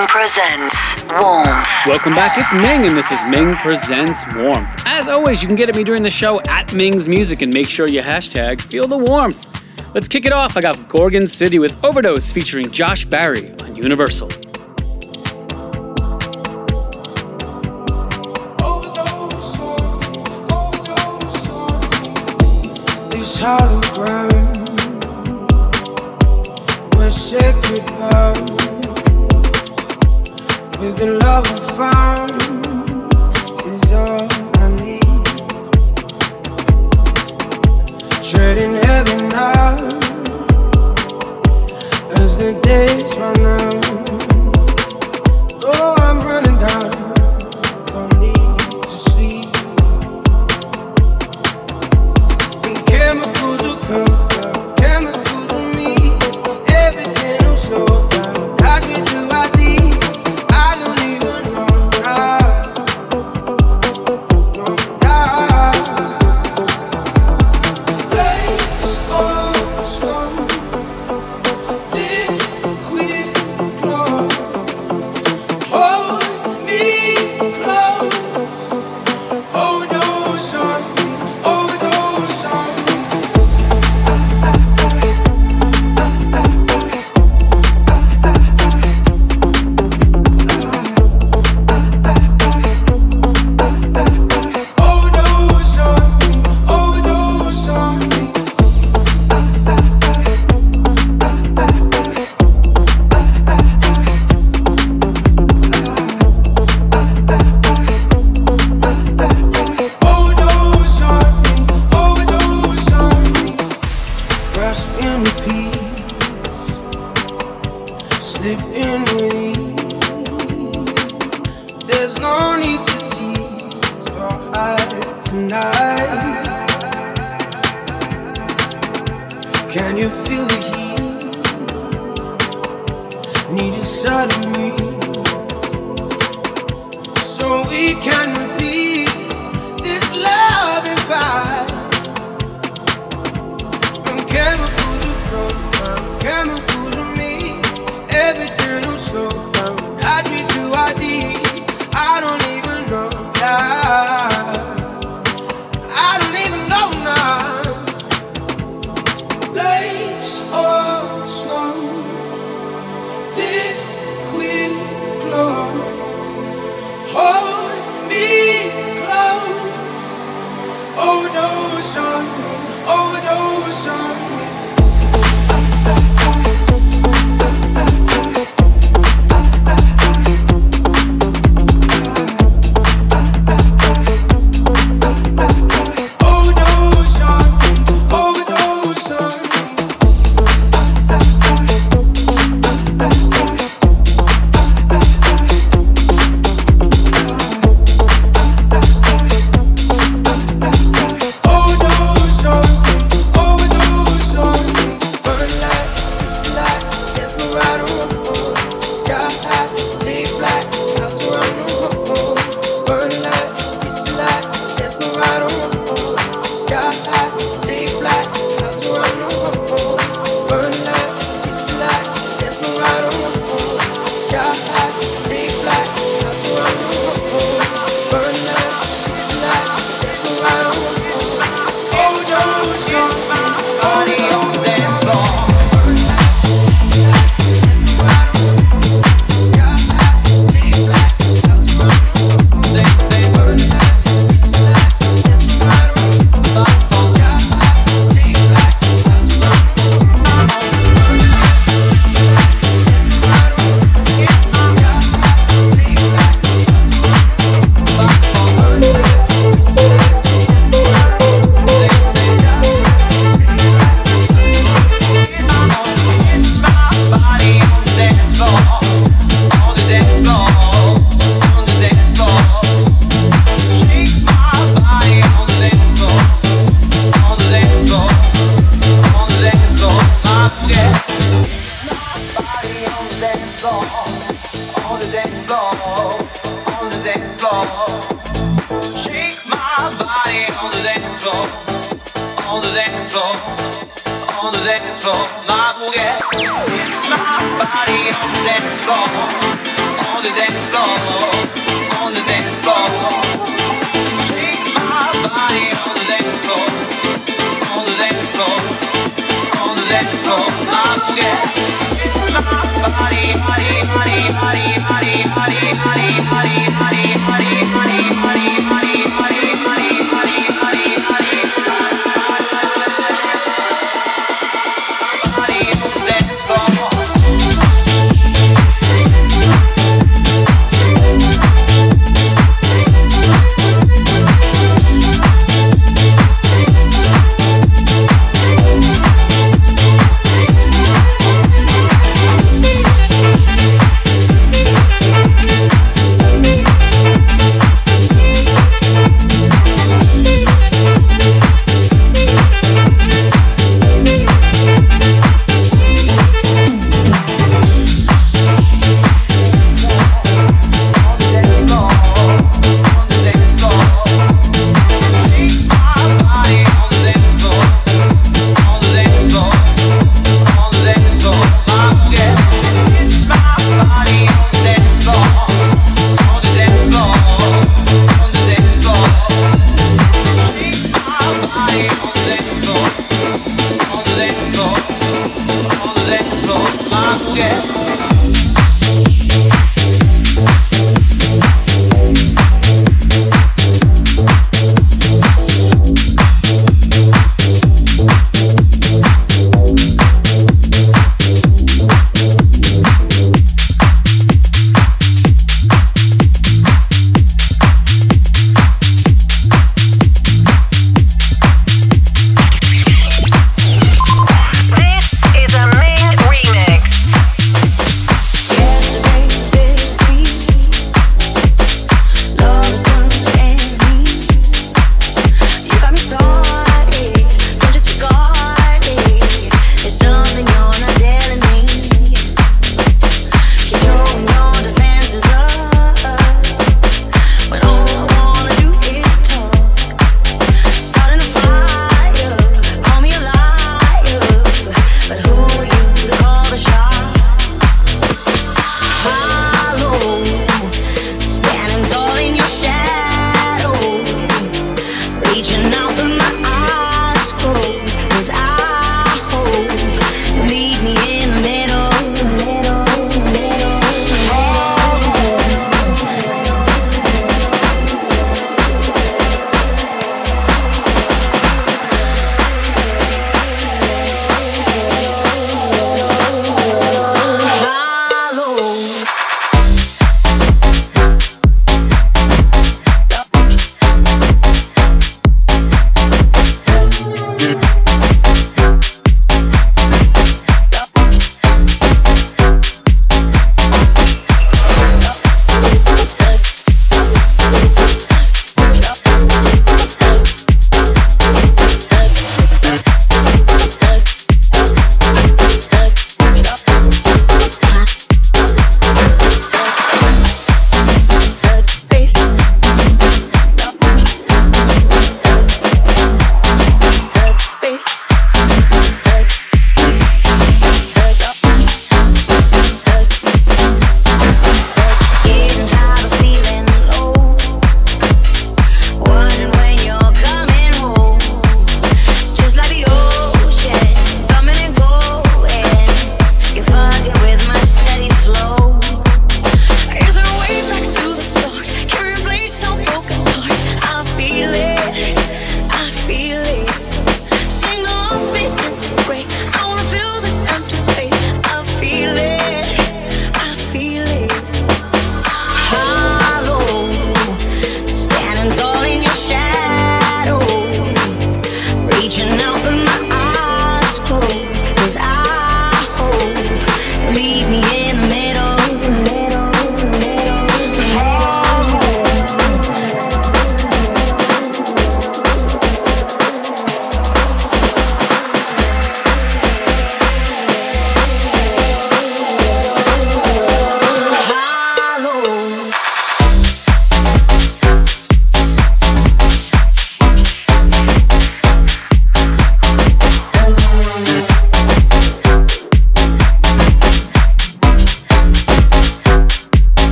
Ming presents Warmth. Welcome back. It's Ming, and this is Ming Presents Warmth. As always, you can get at me during the show at Ming's Music and make sure you hashtag Feel the Warmth. Let's kick it off. I got Gorgon City with Overdose featuring Josh Barry on Universal. Everything love found is all I need. Treading heaven now as the days run out.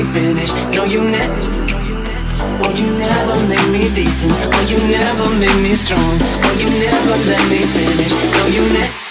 me finish. No, you never. Oh, you never make me decent. Oh, you never make me strong. Oh, you never let me finish. No, you never.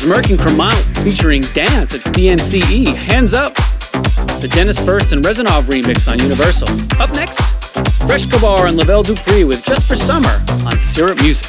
was Merk & Kremont featuring Dance. It's DNCE. Hands Up. The Dennis First and Rezanov remix on Universal. Up next, Fresh Kabar and Lavelle Dupree with Just for Summer on Syrup Music.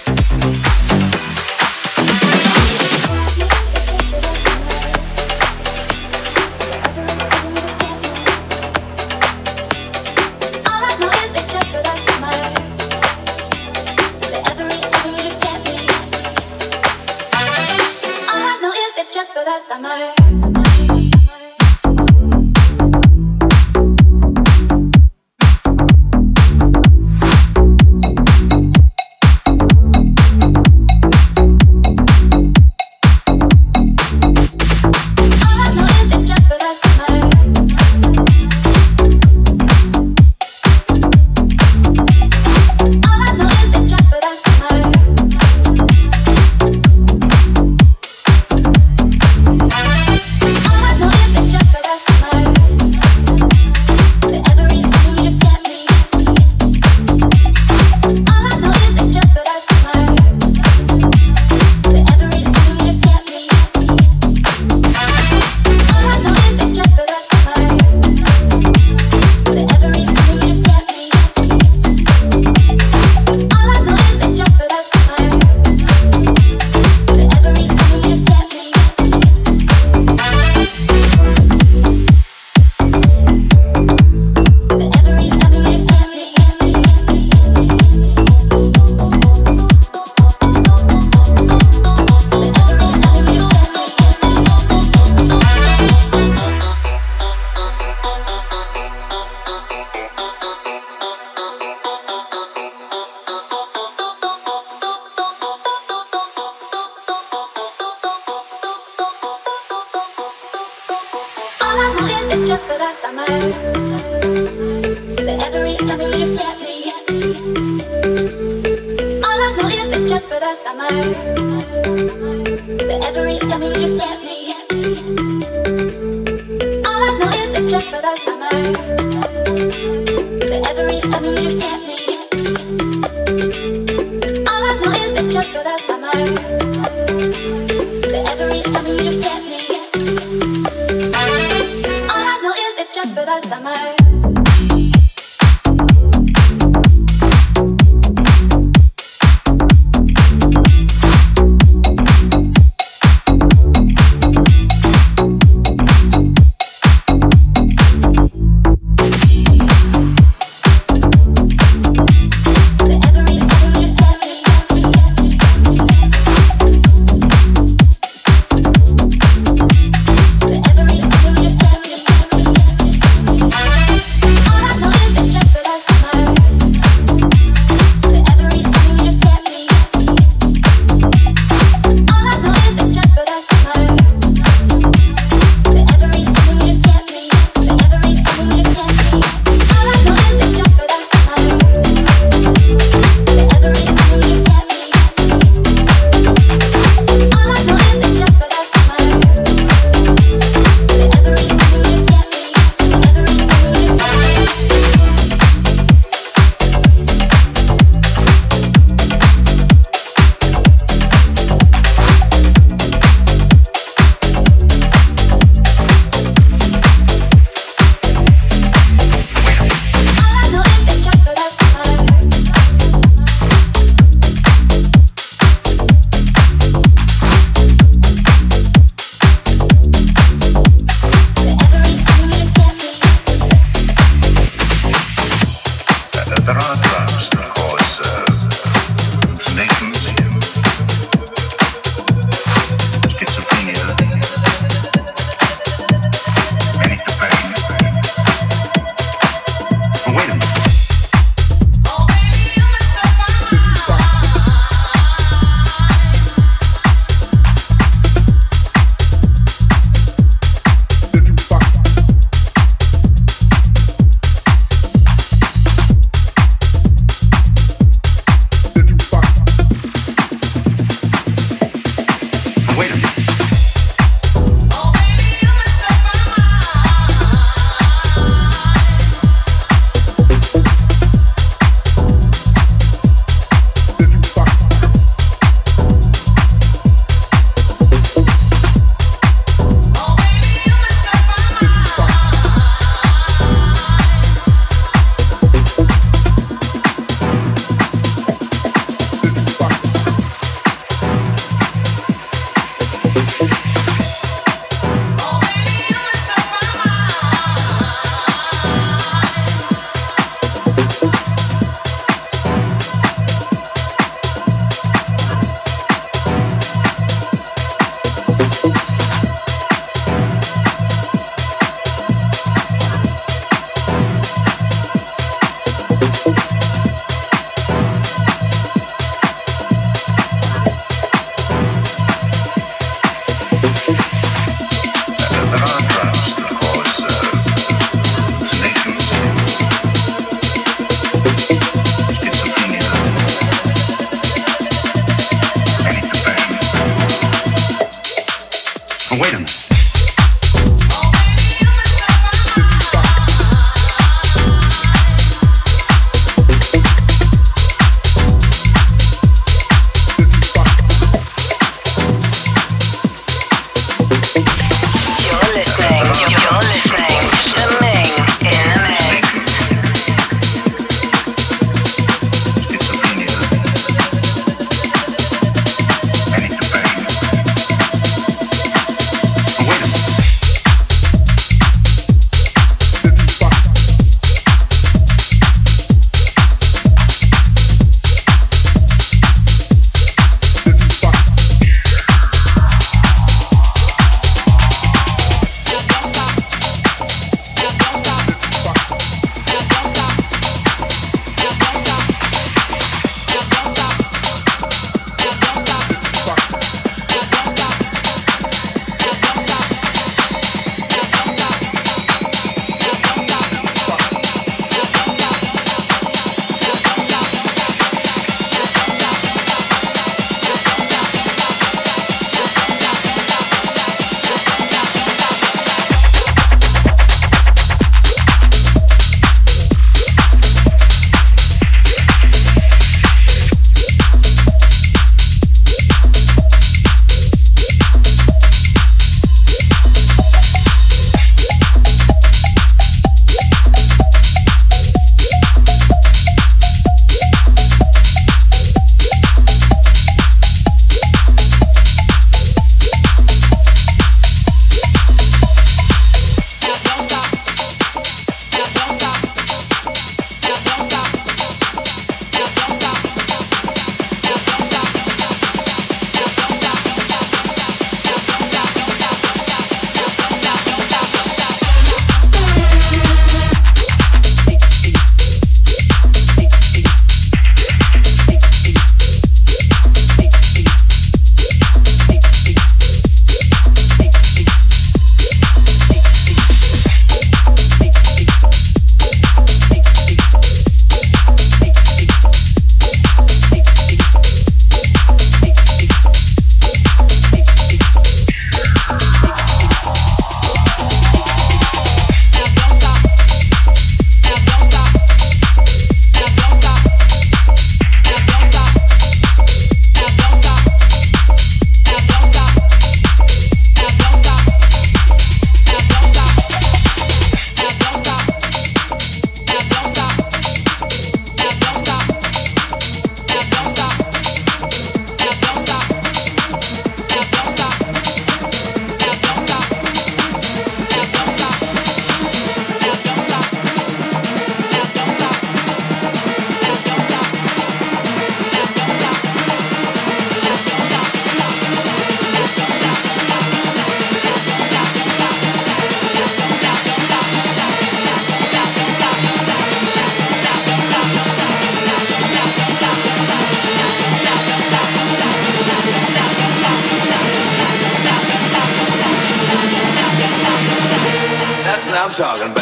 Talking about.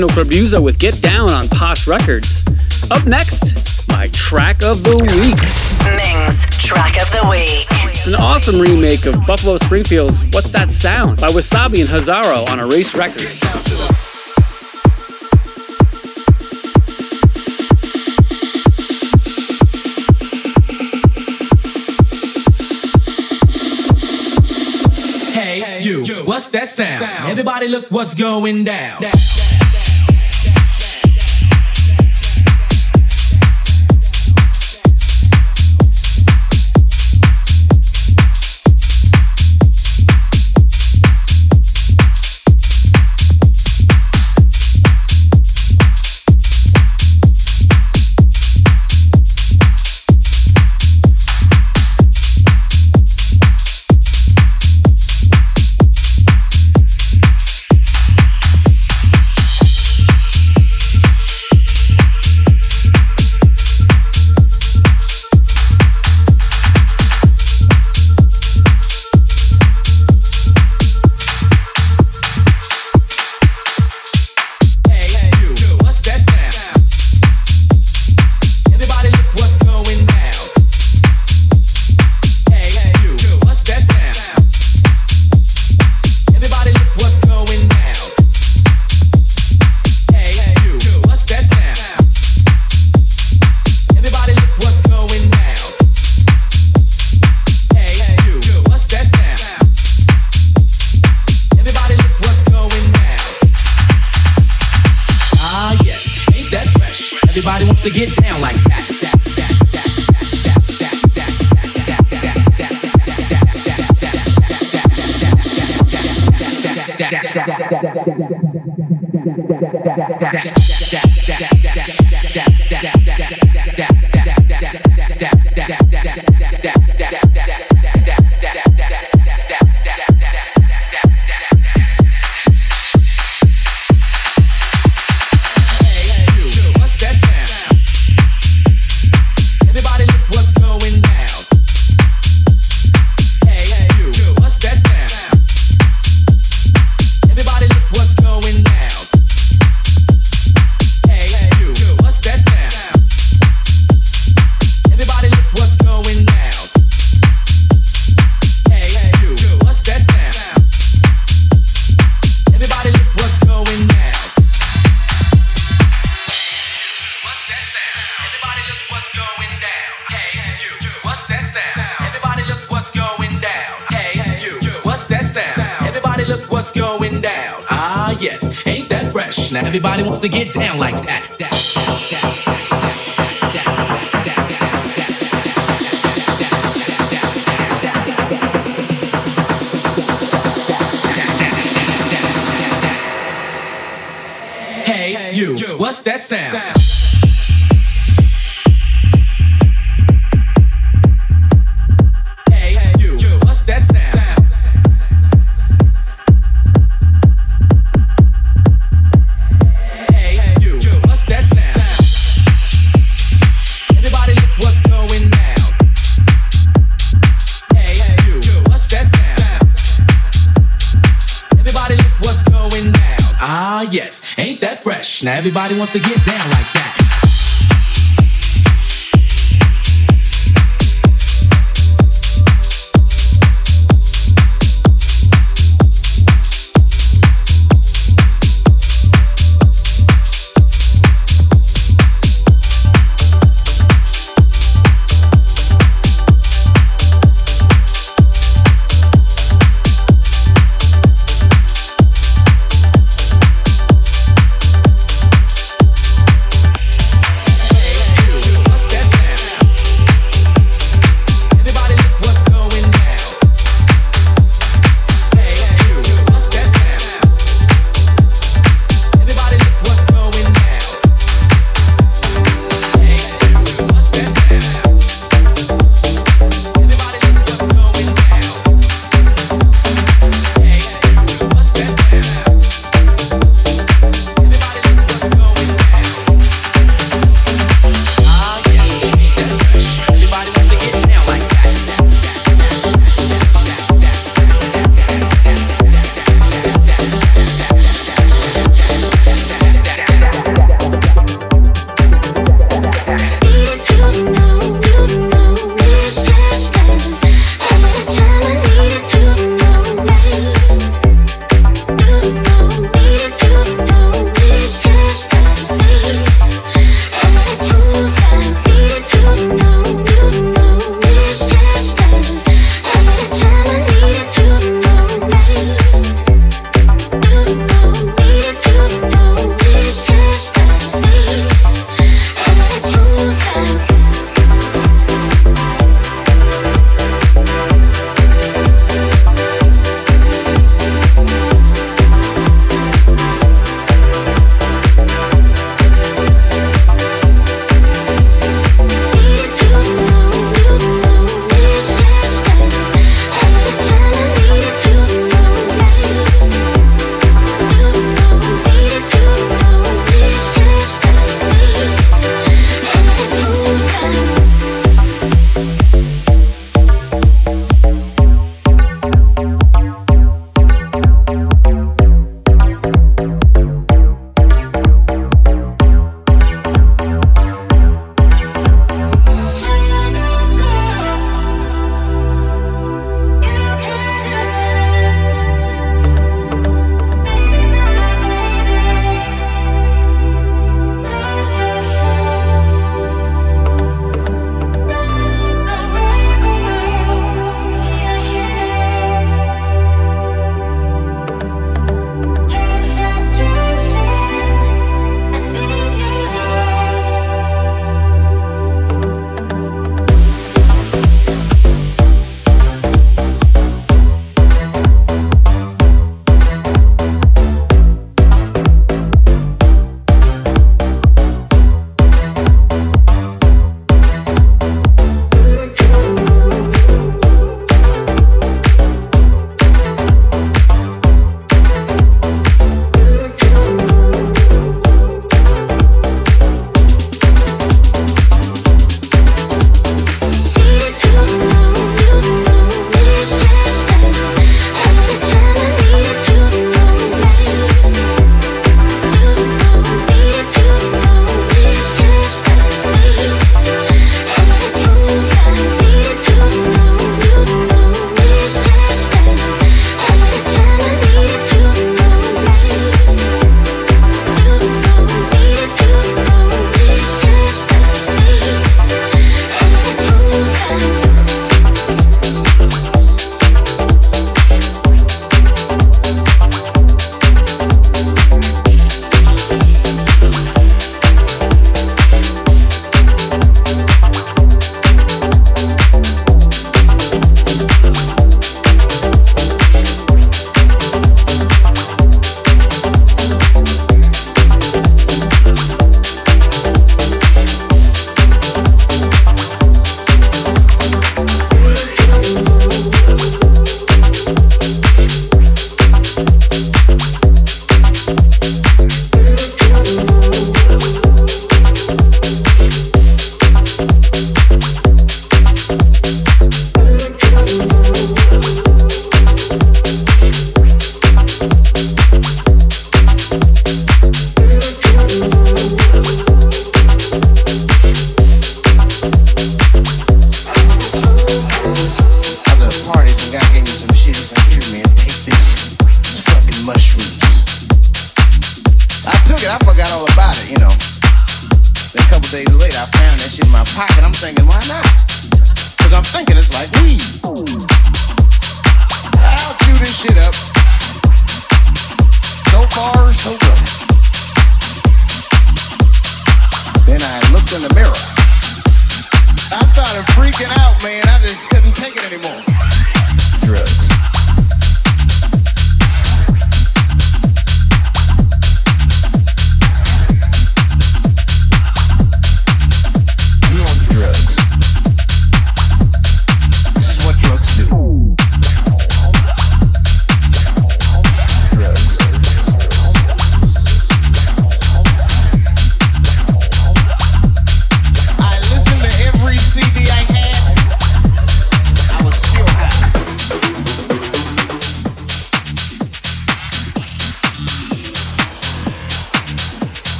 Stefano Corbuza with Get Down on Posh Records. Up next, my track of the week. Ming's track of the week. It's an awesome remake of Buffalo Springfield's What's That Sound by Wasabi and Hazaro on Erase Records. Hey, you, what's that sound? Everybody look what's going down. Everybody wants to get down like that. that, that, that. What's that sound? sound.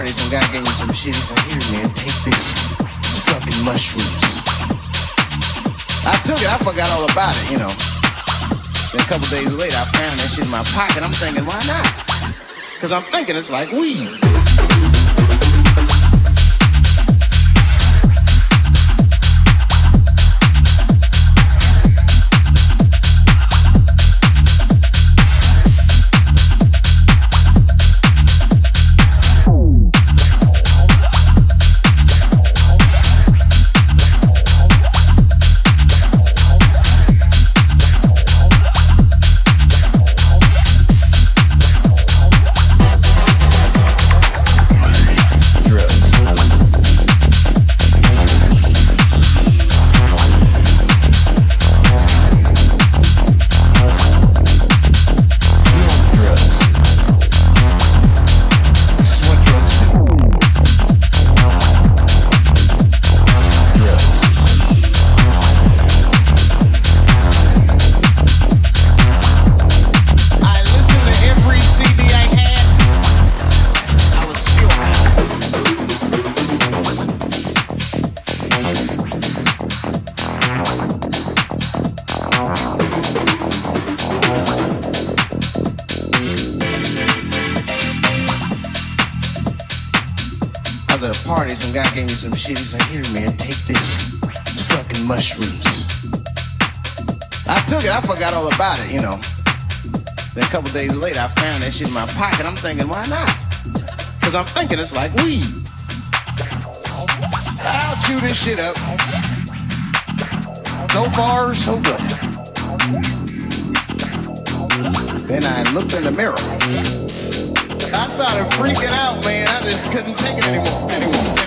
Party, some guy gave me some shit. He said, Here, man, take this. Fucking mushrooms. I took it, I forgot all about it, you know. Then a couple days later, I found that shit in my pocket. I'm thinking, why not? Because I'm thinking it's like weed. Some some shit. He said, Here, man, take this. Fucking mushrooms. I took it, I forgot all about it, you know. Then a couple days later, I found that shit in my pocket. I'm thinking, why not? Because I'm thinking it's like weed. I'll chew this shit up. So far, so good. Then I looked in the mirror. I started freaking out, man. I just couldn't take it. Anymore. Anymore.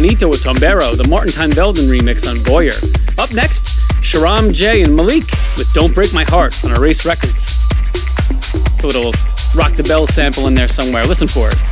Juanito with Tombero, the Martin Van Velden remix on Voyeur. Up next, Sharam Jey and Malik with Don't Break My Heart on Erase Records. So little Rock the Bell sample in there somewhere. Listen for it.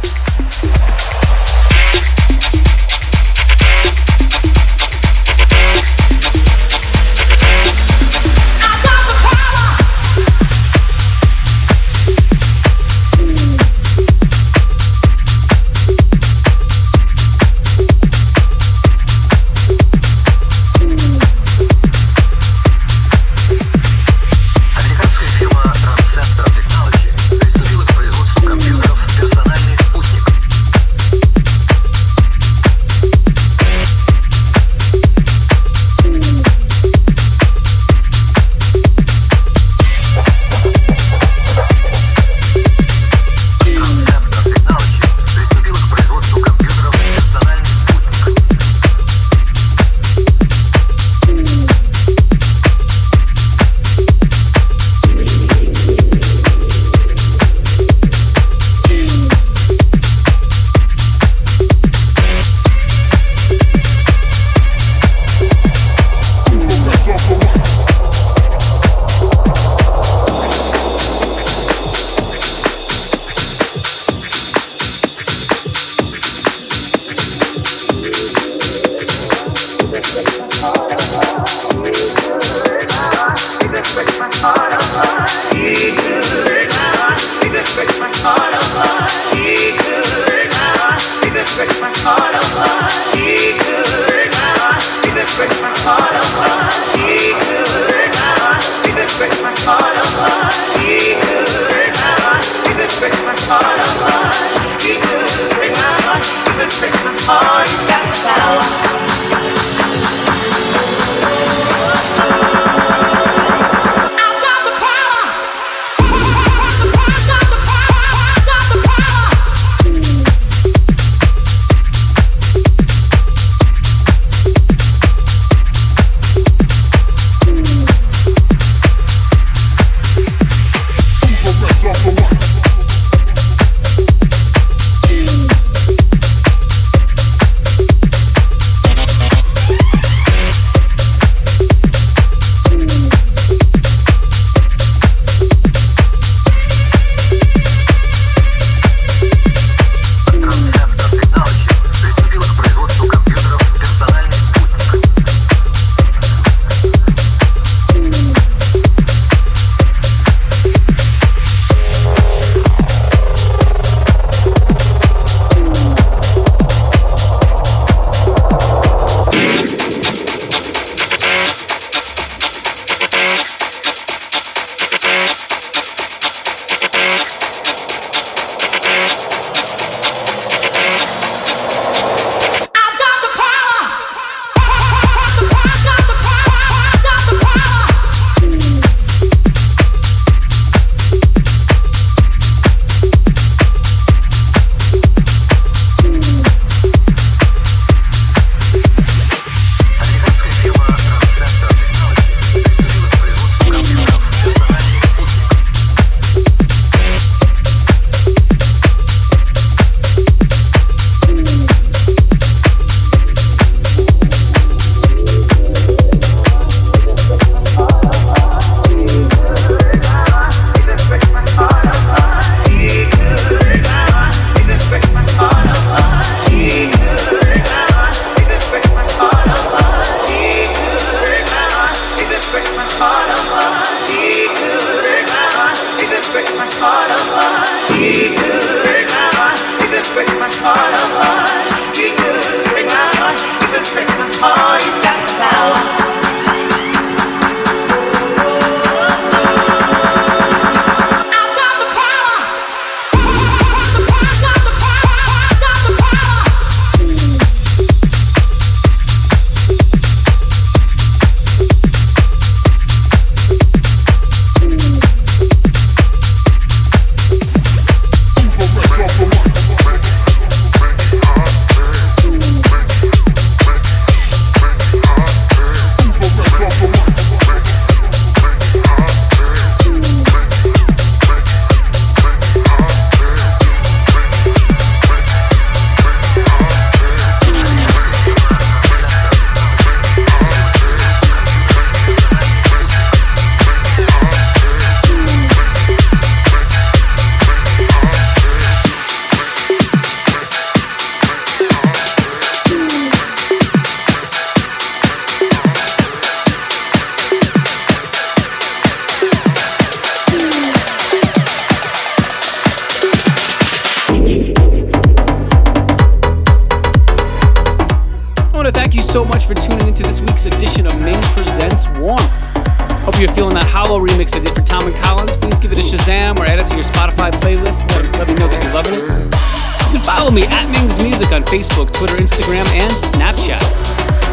Facebook, Twitter, Instagram, and Snapchat.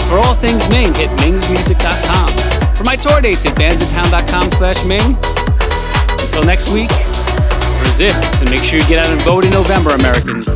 For all things Ming, hit mingsmusic.com. For my tour dates, hit bandsintown.com slash Ming. Until next week, resist and make sure you get out and vote in November, Americans.